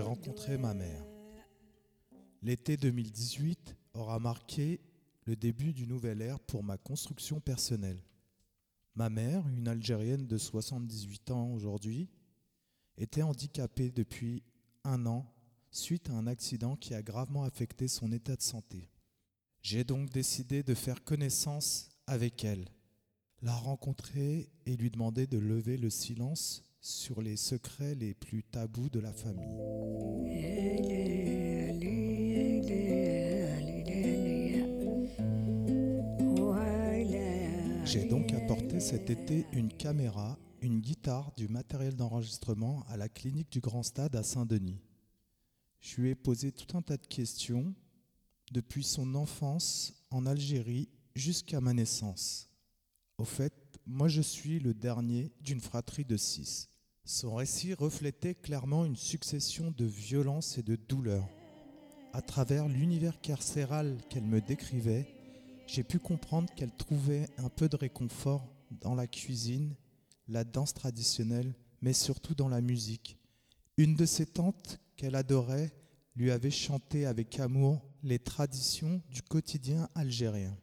rencontrer ma mère. L'été 2018 aura marqué le début du nouvel ère pour ma construction personnelle. Ma mère, une Algérienne de 78 ans aujourd'hui, était handicapée depuis un an suite à un accident qui a gravement affecté son état de santé. J'ai donc décidé de faire connaissance avec elle, la rencontrer et lui demander de lever le silence sur les secrets les plus tabous de la famille. J'ai donc apporté cet été une caméra, une guitare, du matériel d'enregistrement à la clinique du Grand Stade à Saint-Denis. Je lui ai posé tout un tas de questions depuis son enfance en Algérie jusqu'à ma naissance. Au fait, moi je suis le dernier d'une fratrie de six. Son récit reflétait clairement une succession de violences et de douleurs. À travers l'univers carcéral qu'elle me décrivait, j'ai pu comprendre qu'elle trouvait un peu de réconfort dans la cuisine, la danse traditionnelle, mais surtout dans la musique. Une de ses tantes qu'elle adorait lui avait chanté avec amour les traditions du quotidien algérien.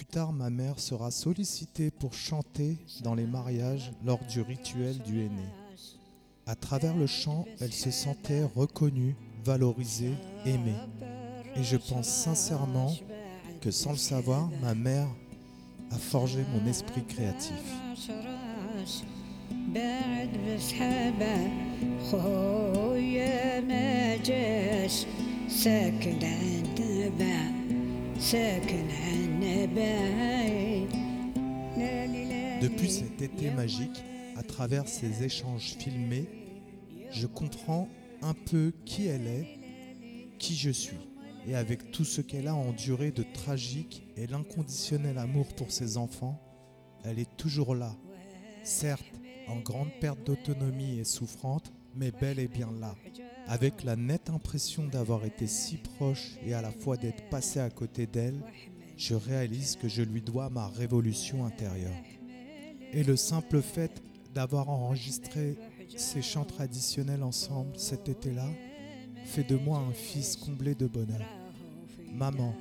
Plus tard, ma mère sera sollicitée pour chanter dans les mariages lors du rituel du aîné. À travers le chant, elle se sentait reconnue, valorisée, aimée. Et je pense sincèrement que sans le savoir, ma mère a forgé mon esprit créatif. Depuis cet été magique, à travers ces échanges filmés, je comprends un peu qui elle est, qui je suis et avec tout ce qu'elle a enduré de tragique et l'inconditionnel amour pour ses enfants, elle est toujours là. Certes, en grande perte d'autonomie et souffrante, mais bel et bien là, avec la nette impression d'avoir été si proche et à la fois d'être passé à côté d'elle, je réalise que je lui dois ma révolution intérieure. Et le simple fait d'avoir enregistré ces chants traditionnels ensemble cet été-là, Fais de moi un fils comblé de bonheur. Maman,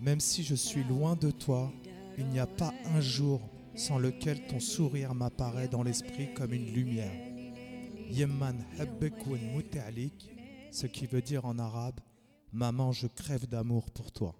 même si je suis loin de toi, il n'y a pas un jour sans lequel ton sourire m'apparaît dans l'esprit comme une lumière. Yemman ce qui veut dire en arabe Maman, je crève d'amour pour toi.